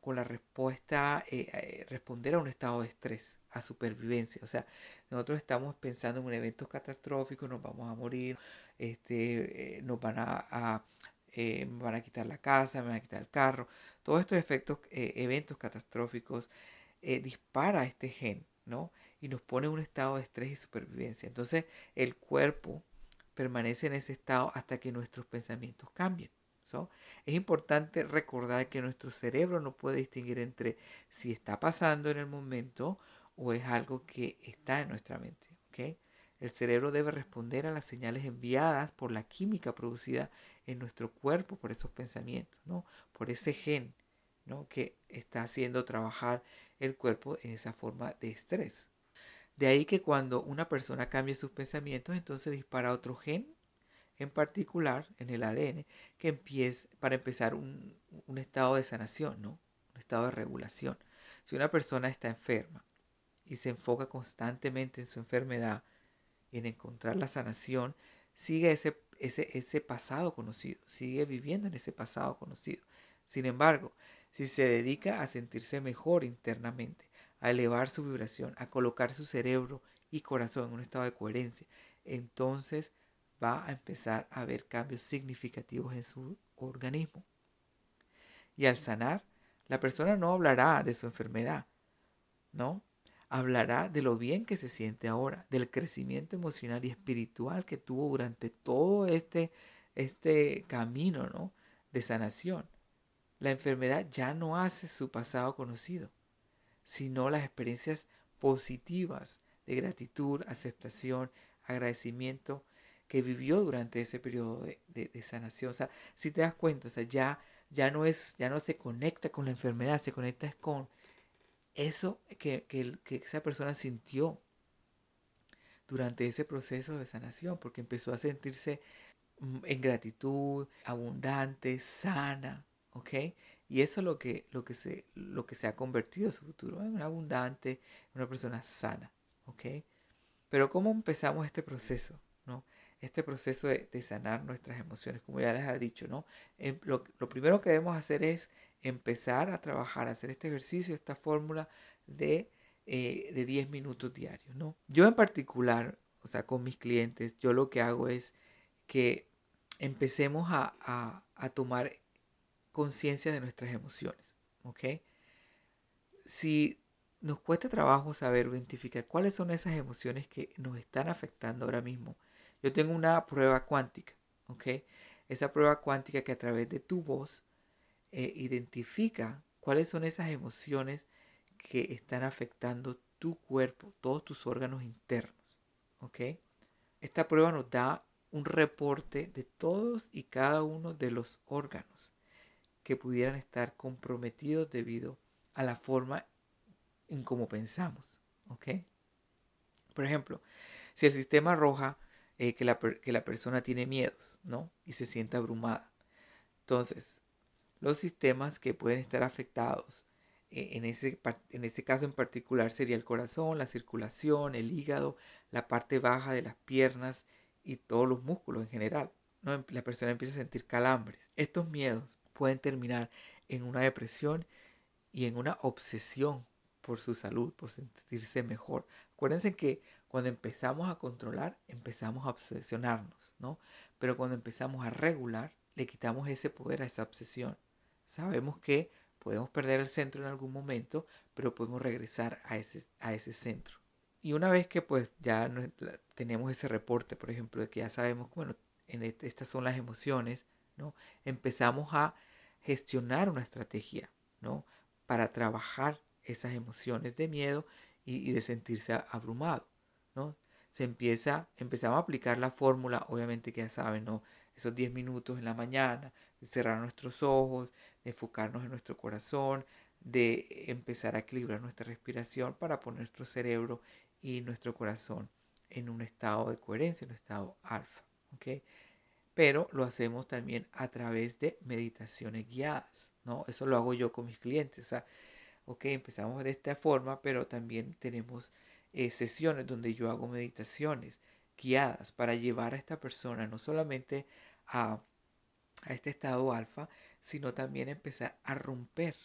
con la respuesta, eh, eh, responder a un estado de estrés, a supervivencia. O sea, nosotros estamos pensando en un evento catastrófico, nos vamos a morir, este, nos van a van a quitar la casa, me van a quitar el carro. Todos estos efectos, eventos catastróficos, eh, dispara este gen, ¿no? Y nos pone en un estado de estrés y supervivencia. Entonces el cuerpo permanece en ese estado hasta que nuestros pensamientos cambien. Es importante recordar que nuestro cerebro no puede distinguir entre si está pasando en el momento o es algo que está en nuestra mente. El cerebro debe responder a las señales enviadas por la química producida en nuestro cuerpo por esos pensamientos, ¿no? Por ese gen, ¿no? Que está haciendo trabajar el cuerpo en esa forma de estrés. De ahí que cuando una persona cambia sus pensamientos, entonces dispara otro gen en particular en el ADN que empieza para empezar un, un estado de sanación, ¿no? Un estado de regulación. Si una persona está enferma y se enfoca constantemente en su enfermedad y en encontrar la sanación, sigue ese ese, pasado conocido, sigue viviendo en ese pasado conocido. Sin embargo, si se dedica a sentirse mejor internamente, a elevar su vibración, a colocar su cerebro y corazón en un estado de coherencia, entonces va a empezar a ver cambios significativos en su organismo. Y al sanar, la persona no hablará de su enfermedad, ¿no? hablará de lo bien que se siente ahora, del crecimiento emocional y espiritual que tuvo durante todo este, este camino ¿no? de sanación. La enfermedad ya no hace su pasado conocido, sino las experiencias positivas de gratitud, aceptación, agradecimiento que vivió durante ese periodo de, sanación. O sea, si te das cuenta, o sea, ya, ya, no es, ya no se conecta con la enfermedad, se conecta con eso que, esa persona sintió durante ese proceso de sanación, porque empezó a sentirse mm, en gratitud, abundante, sana, ¿ok? Y eso es lo que, lo que, se, lo que se ha convertido en su futuro, en una abundante, una persona sana, ¿ok? Pero ¿cómo empezamos este proceso, no? Este proceso de, sanar nuestras emociones, como ya les he dicho, ¿no? Em, lo, lo primero que debemos hacer es empezar a trabajar, a hacer este ejercicio, esta fórmula de, eh, de 10 minutos diarios, ¿no? Yo en particular, o sea, con mis clientes, yo lo que hago es que empecemos a, a, tomar conciencia de nuestras emociones, ¿ok? Si nos cuesta trabajo saber identificar cuáles son esas emociones que nos están afectando ahora mismo, yo tengo una prueba cuántica, ¿ok? Esa prueba cuántica que a través de tu voz eh, identifica cuáles son esas emociones que están afectando tu cuerpo, todos tus órganos internos. ¿Ok? Esta prueba nos da un reporte de todos y cada uno de los órganos que pudieran estar comprometidos debido a la forma en cómo pensamos. ¿Ok? Por ejemplo, si el sistema arroja eh, que, la, que la persona tiene miedos, ¿no? Y se siente abrumada. Entonces, los sistemas que pueden estar afectados. Eh, en ese, en ese caso en particular sería el corazón, la circulación, el hígado, la parte baja de las piernas y todos los músculos en general. ¿no? La persona empieza a sentir calambres. Estos miedos pueden terminar en una depresión y en una obsesión por su salud, por sentirse mejor. Acuérdense que Cuando empezamos a controlar, empezamos a obsesionarnos, ¿no? Pero cuando empezamos a regular, le quitamos ese poder a esa obsesión. Sabemos que podemos perder el centro en algún momento, pero podemos regresar a ese, a ese centro. Y una vez que pues ya tenemos ese reporte, por ejemplo, de que ya sabemos, bueno, en estas son las emociones, ¿no? Empezamos a gestionar una estrategia, ¿no? Para trabajar esas emociones de miedo y, de sentirse abrumado, ¿no? Se empieza, empezamos a aplicar la fórmula, obviamente que ya saben, ¿no? Esos 10 minutos en la mañana, de cerrar nuestros ojos, de enfocarnos en nuestro corazón, de empezar a equilibrar nuestra respiración para poner nuestro cerebro y nuestro corazón en un estado de coherencia, en un estado alfa. ¿ok? Pero lo hacemos también a través de meditaciones guiadas. ¿no? Eso lo hago yo con mis clientes. O sea, ok, empezamos de esta forma, pero también tenemos eh, sesiones donde yo hago meditaciones guiadas para llevar a esta persona no solamente a, a este estado alfa, sino también empezar a romper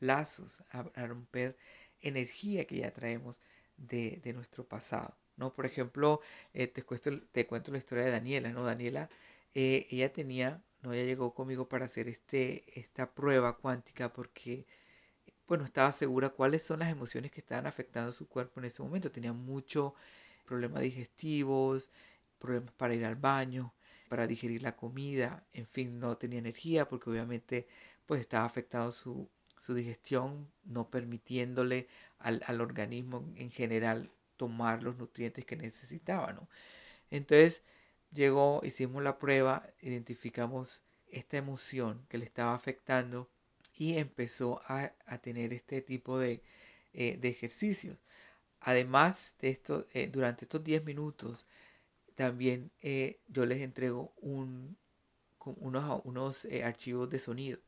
lazos, a, romper energía que ya traemos de, nuestro pasado. ¿no? Por ejemplo, eh, te, cuento, te cuento la historia de Daniela. ¿no? Daniela, eh, ella tenía, ¿no? ella llegó conmigo para hacer este, esta prueba cuántica porque bueno, estaba segura cuáles son las emociones que estaban afectando su cuerpo en ese momento. Tenía muchos problemas digestivos, problemas para ir al baño, para digerir la comida, en fin, no tenía energía porque obviamente pues estaba afectado su, su digestión, no permitiéndole al, organismo en general tomar los nutrientes que necesitaba. ¿no? Entonces llegó, hicimos la prueba, identificamos esta emoción que le estaba afectando y empezó a, tener este tipo de, eh, ejercicios. Además de esto, eh, durante estos 10 minutos, también eh, yo les entrego un, unos, unos archivos de sonido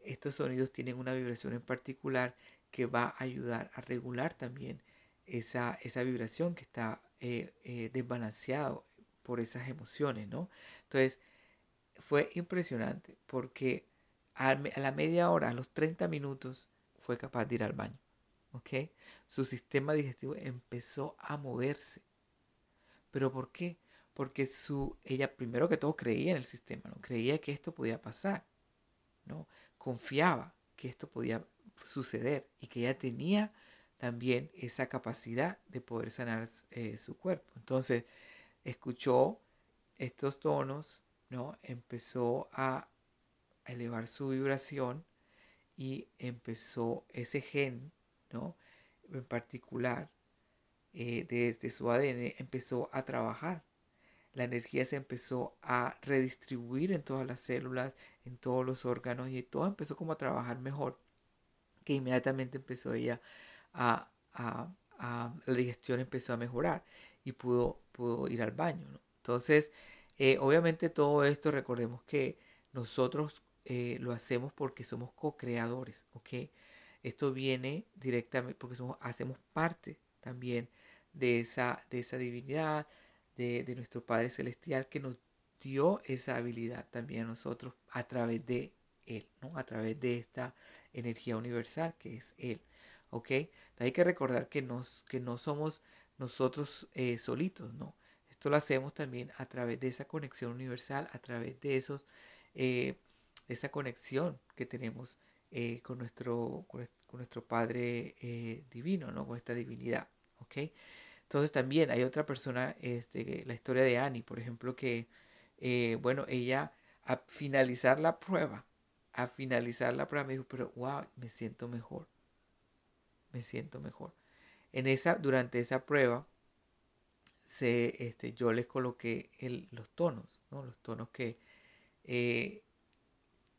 estos sonidos tienen una vibración en particular que va a ayudar a regular también esa, esa vibración que está desbalanceado por esas emociones, ¿no? Entonces, fue impresionante porque a, la media hora, a los 30 minutos, fue capaz de ir al baño, ¿ok? Su sistema digestivo empezó a moverse. ¿Pero por qué? Porque su, ella primero que todo creía en el sistema, ¿no? Creía que esto podía pasar, ¿no? confiaba que esto podía suceder y que ella tenía también esa capacidad de poder sanar eh, su cuerpo. Entonces, escuchó estos tonos, ¿no? Empezó a elevar su vibración y empezó ese gen, ¿no? En particular, eh, desde su ADN, empezó a trabajar la energía se empezó a redistribuir en todas las células, en todos los órganos y todo empezó como a trabajar mejor, que inmediatamente empezó ella a, la digestión empezó a mejorar y pudo, pudo ir al baño. Entonces, eh, obviamente todo esto, recordemos que nosotros eh, lo hacemos porque somos co-creadores, ¿ok? Esto viene directamente porque somos, hacemos parte también de esa, de esa divinidad, de, nuestro Padre Celestial que nos dio esa habilidad también a nosotros a través de Él, ¿no? A través de esta energía universal que es Él, ¿ok? hay que recordar que, nos, que no somos nosotros eh, solitos, ¿no? Esto lo hacemos también a través de esa conexión universal, a través de esos, eh, esa conexión que tenemos eh, con, nuestro, con, nuestro Padre divino, ¿no? Con esta divinidad, ¿ok? Entonces también hay otra persona, este, la historia de Annie, por ejemplo, que, eh, bueno, ella a finalizar la prueba, a finalizar la prueba me dijo, pero wow, me siento mejor, me siento mejor. En esa, durante esa prueba, se, este, yo les coloqué los tonos, ¿no? los tonos que, eh,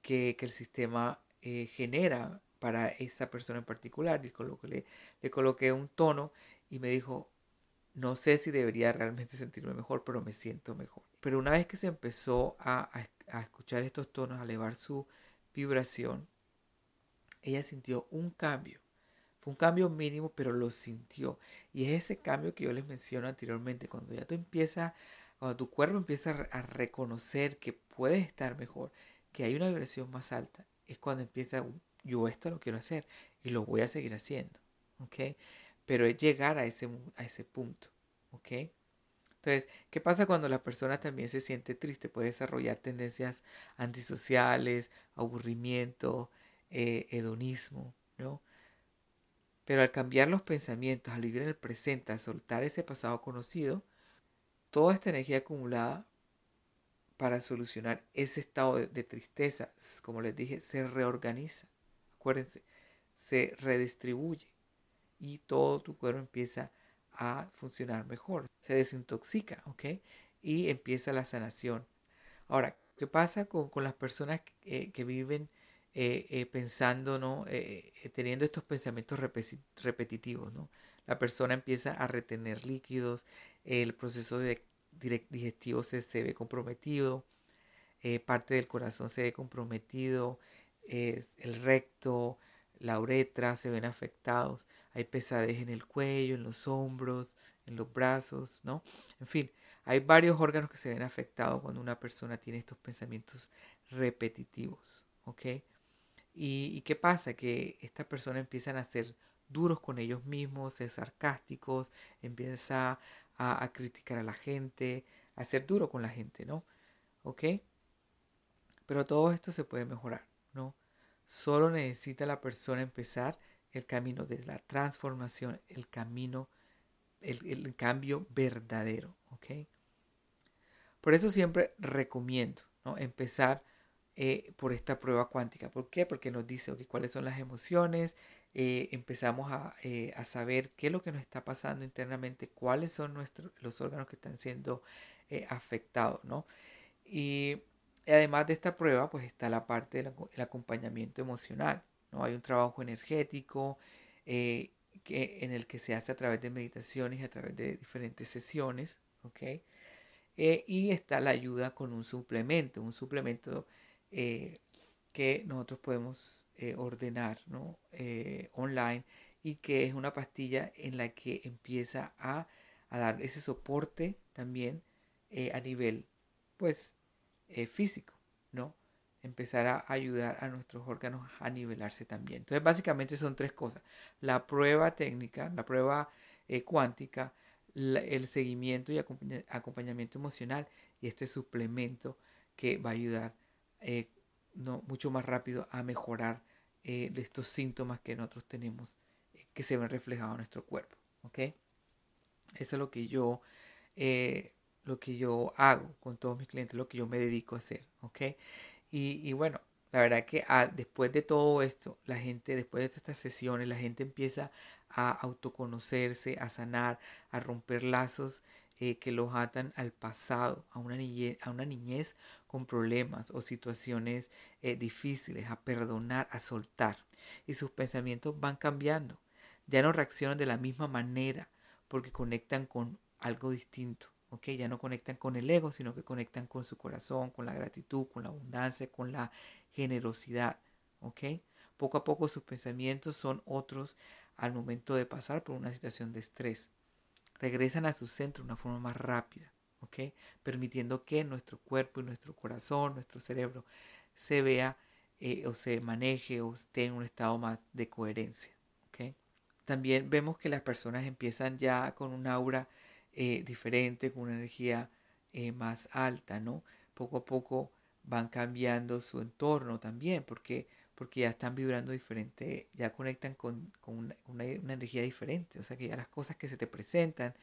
que, el sistema eh, genera para esa persona en particular. Le, le coloqué un tono y me dijo, no sé si debería realmente sentirme mejor, pero me siento mejor. Pero una vez que se empezó a, escuchar estos tonos, a elevar su vibración, ella sintió un cambio. Fue un cambio mínimo, pero lo sintió. Y es ese cambio que yo les menciono anteriormente, cuando ya tú empiezas, cuando tu cuerpo empieza a reconocer que puedes estar mejor, que hay una vibración más alta, es cuando empieza, yo esto lo quiero hacer y lo voy a seguir haciendo. ¿ok? pero es llegar a ese, a ese punto, ¿ok? Entonces, ¿qué pasa cuando la persona también se siente triste? Puede desarrollar tendencias antisociales, aburrimiento, eh, hedonismo, ¿no? Pero al cambiar los pensamientos, al vivir en el presente, al soltar ese pasado conocido, toda esta energía acumulada para solucionar ese estado de, tristeza, como les dije, se reorganiza. Acuérdense, se redistribuye y todo tu cuerpo empieza a funcionar mejor. Se desintoxica, ¿ok? Y empieza la sanación. Ahora, ¿qué pasa con, las personas que, viven eh, eh, pensando, ¿no? Eh, teniendo estos pensamientos repetitivos, ¿no? La persona empieza a retener líquidos, el proceso de digestivo se, ve comprometido, parte del corazón se ve comprometido, el recto, la uretra se ven afectados, hay pesadez en el cuello, en los hombros, en los brazos, ¿no? En fin, hay varios órganos que se ven afectados cuando una persona tiene estos pensamientos repetitivos, ¿ok? ¿Y, qué pasa? Que estas personas empiezan a ser duros con ellos mismos, ser sarcásticos, empieza a, a criticar a la gente, a ser duro con la gente, ¿no? ¿Ok? Pero todo esto se puede mejorar, ¿no? Solo necesita la persona empezar el camino de la transformación, el camino, el, cambio verdadero. ¿ok? Por eso siempre recomiendo ¿no? empezar eh, por esta prueba cuántica. ¿Por qué? Porque nos dice cuáles son las emociones, eh, empezamos eh, a, saber qué es lo que nos está pasando internamente, cuáles son nuestros, los órganos que están siendo afectados. ¿no? Y además de esta prueba, pues está la parte del acompañamiento emocional. ¿no? Hay un trabajo energético eh, que, en el que se hace a través de meditaciones y a través de diferentes sesiones. ¿okay? Eh, y está la ayuda con un suplemento, un suplemento eh, que nosotros podemos ordenar ¿no? online y que es una pastilla en la que empieza a, a dar ese soporte también a nivel pues eh, físico, ¿no? Empezar a ayudar a nuestros órganos a nivelarse también. Entonces, básicamente son tres cosas. La prueba técnica, la prueba eh, cuántica, el seguimiento y acompañamiento emocional y este suplemento que va a ayudar eh, no, mucho más rápido a mejorar estos síntomas que nosotros tenemos que se ven reflejados en nuestro cuerpo. ¿ok? Eso es lo que yo lo que yo hago con todos mis clientes, lo que yo me dedico a hacer, ¿ok? Y, bueno, la verdad que ah, después de todo esto, la gente, después de estas sesiones, la gente empieza a autoconocerse, a sanar, a romper lazos eh, que los atan al pasado, a una niñez, a una niñez con problemas o situaciones eh, difíciles, a perdonar, a soltar. Y sus pensamientos van cambiando. Ya no reaccionan de la misma manera porque conectan con algo distinto. Ya no conectan con el ego, sino que conectan con su corazón, con la gratitud, con la abundancia, con la generosidad, ¿ok? Poco a poco sus pensamientos son otros al momento de pasar por una situación de estrés. Regresan a su centro de una forma más rápida, ¿ok? Permitiendo que nuestro cuerpo y nuestro corazón, nuestro cerebro, se vea eh, o se maneje o esté en un estado más de coherencia, ¿ok? También vemos que las personas empiezan ya con un aura eh, diferente, con una energía eh, más alta, ¿no? Poco a poco van cambiando su entorno también, porque, porque ya están vibrando diferente, ya conectan con, una, energía diferente, o sea que ya las cosas que se te presentan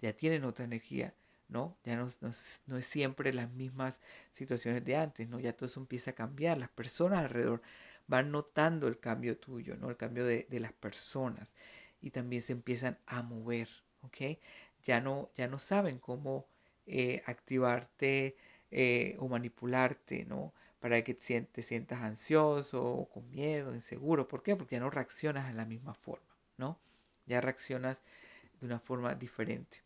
ya tienen otra energía, ¿no? Ya no, no, es siempre las mismas situaciones de antes, ¿no? Ya todo eso empieza a cambiar, las personas alrededor van notando el cambio tuyo, ¿no? El cambio de, de las personas y también se empiezan a mover, ¿ok? ya no, ya no saben cómo eh, activarte eh, o manipularte, ¿no? Para que te sientas ansioso con miedo, inseguro. ¿Por qué? Porque ya no reaccionas de la misma forma, ¿no? Ya reaccionas de una forma diferente.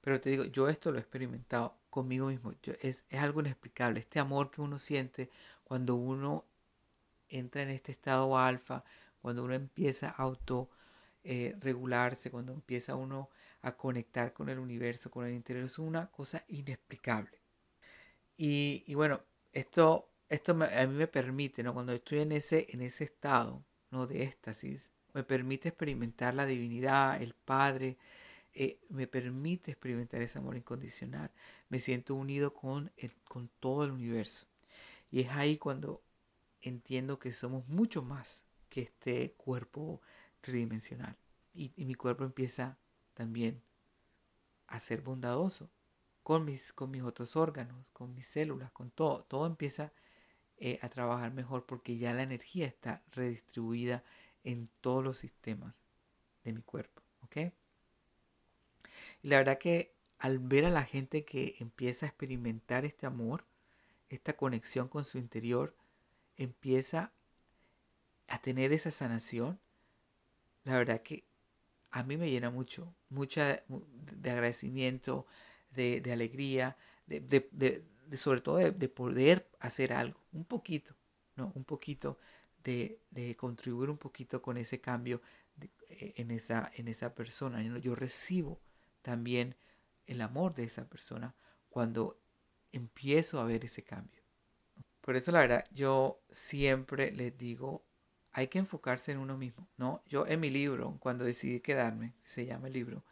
Pero te digo, yo esto lo he experimentado conmigo mismo. es, es algo inexplicable. Este amor que uno siente cuando uno entra en este estado alfa, cuando uno empieza a auto eh, cuando empieza uno a conectar con el universo, con el interior, es una cosa inexplicable. Y, bueno, esto, esto a mí me permite, ¿no? cuando estoy en ese, en ese estado ¿no? de éxtasis, me permite experimentar la divinidad, el Padre, eh, me permite experimentar ese amor incondicional. Me siento unido con, el, con todo el universo. Y es ahí cuando entiendo que somos mucho más que este cuerpo tridimensional. Y mi cuerpo empieza también a ser bondadoso con mis, con mis otros órganos, con mis células, con todo. Todo empieza eh, a trabajar mejor porque ya la energía está redistribuida en todos los sistemas de mi cuerpo. ¿Ok? Y la verdad que al ver a la gente que empieza a experimentar este amor, esta conexión con su interior, empieza a tener esa sanación, la verdad que a mí me llena mucho, mucha de agradecimiento, de, alegría, de, sobre todo de, poder hacer algo, un poquito, ¿no? Un poquito de, contribuir un poquito con ese cambio eh, en, esa, en esa persona. Yo recibo también el amor de esa persona cuando empiezo a ver ese cambio. Por eso la verdad, yo siempre les digo, hay que enfocarse en uno mismo, ¿no? Yo en mi libro, cuando decidí quedarme, se llama el libro,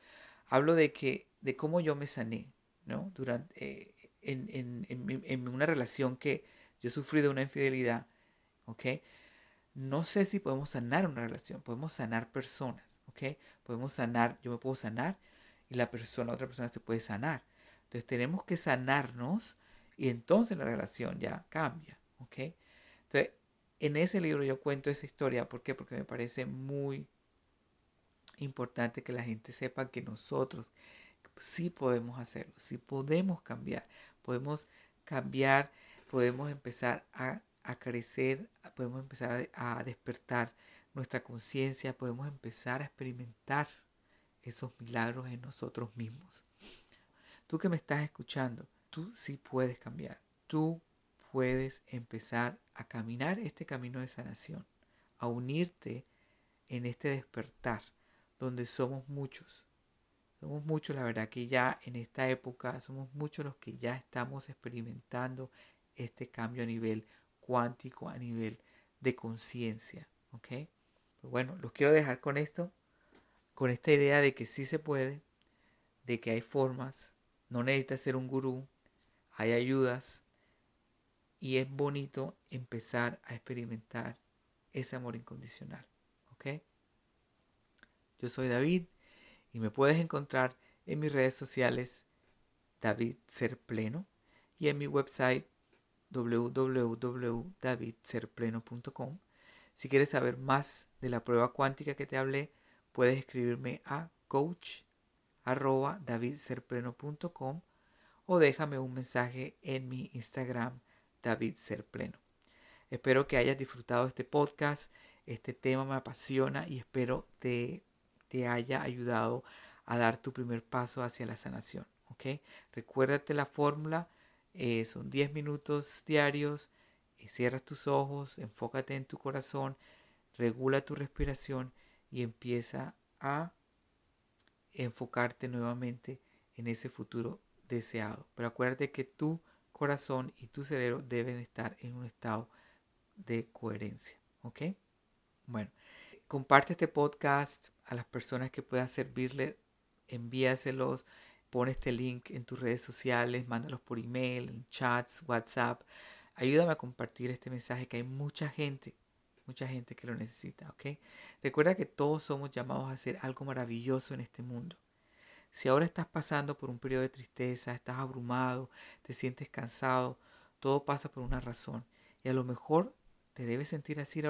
hablo de que, de cómo yo me sané, ¿no? Durante, eh, en, en, en, en, una relación que yo sufrí de una infidelidad, ¿ok? No sé si podemos sanar una relación, podemos sanar personas, ¿ok? Podemos sanar, yo me puedo sanar y la persona, otra persona se puede sanar. Entonces tenemos que sanarnos y entonces la relación ya cambia, ¿ok? Entonces, en ese libro yo cuento esa historia, ¿por qué? Porque me parece muy importante que la gente sepa que nosotros sí podemos hacerlo, sí podemos cambiar, podemos cambiar, podemos empezar a, crecer, podemos empezar a, a despertar nuestra conciencia, podemos empezar a experimentar esos milagros en nosotros mismos. Tú que me estás escuchando, tú sí puedes cambiar. Tú puedes empezar a caminar este camino de sanación, a unirte en este despertar, donde somos muchos. Somos muchos, la verdad que ya en esta época somos muchos los que ya estamos experimentando este cambio a nivel cuántico, a nivel de conciencia. ¿Ok? Pues bueno, los quiero dejar con esto, con esta idea de que sí se puede, de que hay formas, no necesitas ser un gurú, hay ayudas y es bonito empezar a experimentar ese amor incondicional. ¿Ok? Yo soy David y me puedes encontrar en mis redes sociales David Ser Pleno y en mi website www.davidserpleno.com. Si quieres saber más de la prueba cuántica que te hablé, puedes escribirme a coach@davidserpleno.com o déjame un mensaje en mi Instagram David Ser Pleno. Espero que hayas disfrutado este podcast. Este tema me apasiona y espero te, te haya ayudado a dar tu primer paso hacia la sanación. Recuérdate la fórmula. Eh, son 10 minutos diarios. Eh, cierras tus ojos, enfócate en tu corazón, regula tu respiración y empieza a enfocarte nuevamente en ese futuro deseado. Pero acuérdate que tu corazón y tu cerebro deben estar en un estado de coherencia. ¿Ok? Bueno, comparte este podcast a las personas que puedan servirle, envíaselos, pon este link en tus redes sociales, mándalos por email, en chats, WhatsApp. Ayúdame a compartir este mensaje que hay mucha gente, mucha gente que lo necesita, ¿ok? Recuerda que todos somos llamados a hacer algo maravilloso en este mundo. Si ahora estás pasando por un periodo de tristeza, estás abrumado, te sientes cansado, todo pasa por una razón. Y a lo mejor te debes sentir así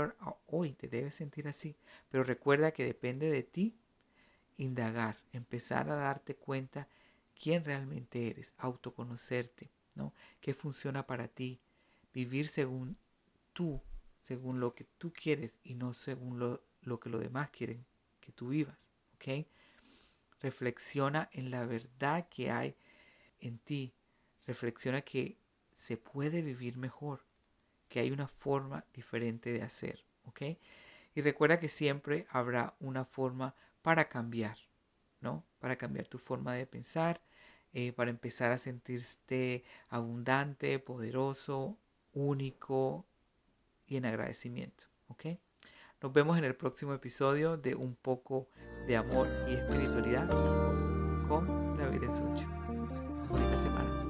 hoy, te debes sentir así. Pero recuerda que depende de ti indagar, empezar a darte cuenta quién realmente eres, autoconocerte, ¿no? ¿Qué funciona para ti? Vivir según tú, según lo que tú quieres y no según lo, lo que los demás quieren que tú vivas, ¿ok? Reflexiona en la verdad que hay en ti. Reflexiona que se puede vivir mejor, que hay una forma diferente de hacer, ¿ok? Y recuerda que siempre habrá una forma para cambiar, ¿no? Para cambiar tu forma de pensar, eh, para empezar a sentirte abundante, poderoso, único y en agradecimiento, ¿ok? Nos vemos en el próximo episodio de Un poco de amor y espiritualidad. bendiciones, Uncho. Bonita semana.